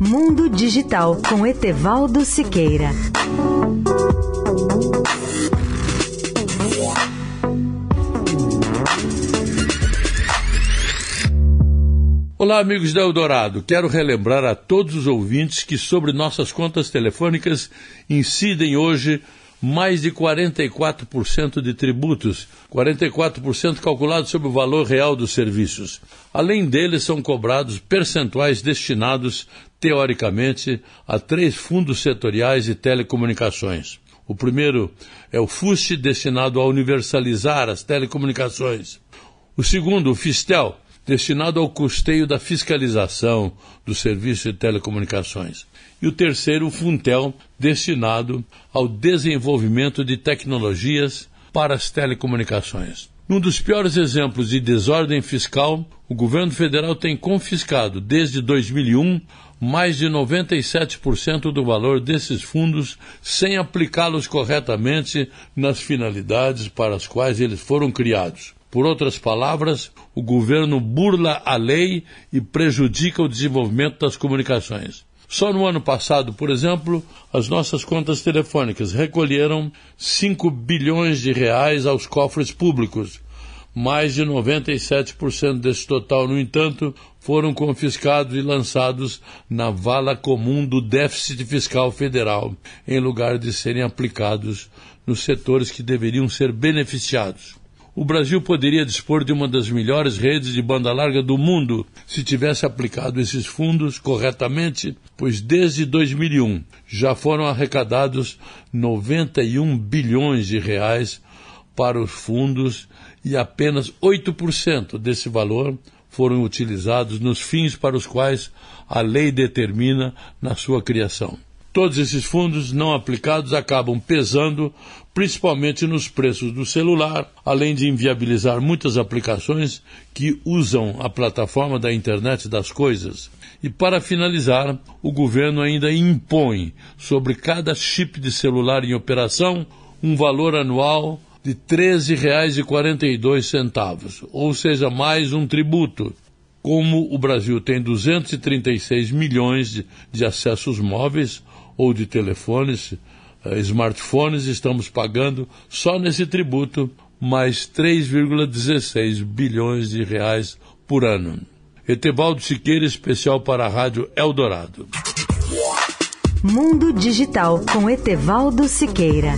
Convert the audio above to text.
Mundo Digital com Etevaldo Siqueira. Olá, amigos da Eldorado. Quero relembrar a todos os ouvintes que sobre nossas contas telefônicas incidem hoje mais de 44% de tributos, 44% calculados sobre o valor real dos serviços. Além deles, são cobrados percentuais destinados, teoricamente, a três fundos setoriais de telecomunicações. O primeiro é o FUST, destinado a universalizar as telecomunicações. O segundo, o FISTEL, destinado ao custeio da fiscalização do serviço de telecomunicações. E o terceiro, o Funtel, destinado ao desenvolvimento de tecnologias para as telecomunicações. Num dos piores exemplos de desordem fiscal, o governo federal tem confiscado, desde 2001, mais de 97% do valor desses fundos sem aplicá-los corretamente nas finalidades para as quais eles foram criados. Por outras palavras, o governo burla a lei e prejudica o desenvolvimento das comunicações. Só no ano passado, por exemplo, as nossas contas telefônicas recolheram 5 bilhões de reais aos cofres públicos. Mais de 97% desse total, no entanto, foram confiscados e lançados na vala comum do déficit fiscal federal, em lugar de serem aplicados nos setores que deveriam ser beneficiados. O Brasil poderia dispor de uma das melhores redes de banda larga do mundo se tivesse aplicado esses fundos corretamente, pois desde 2001 já foram arrecadados 91 bilhões de reais para os fundos e apenas 8% desse valor foram utilizados nos fins para os quais a lei determina na sua criação. Todos esses fundos não aplicados acabam pesando principalmente nos preços do celular, além de inviabilizar muitas aplicações que usam a plataforma da internet das coisas. E para finalizar, o governo ainda impõe sobre cada chip de celular em operação um valor anual de R$ 13,42, ou seja, mais um tributo. Como o Brasil tem 236 milhões de, acessos móveis, ou de telefones, eh, smartphones, estamos pagando só nesse tributo mais 3,16 bilhões de reais por ano. Etevaldo Siqueira, especial para a Rádio Eldorado. Mundo Digital com Etevaldo Siqueira.